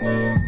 Música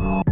Oh.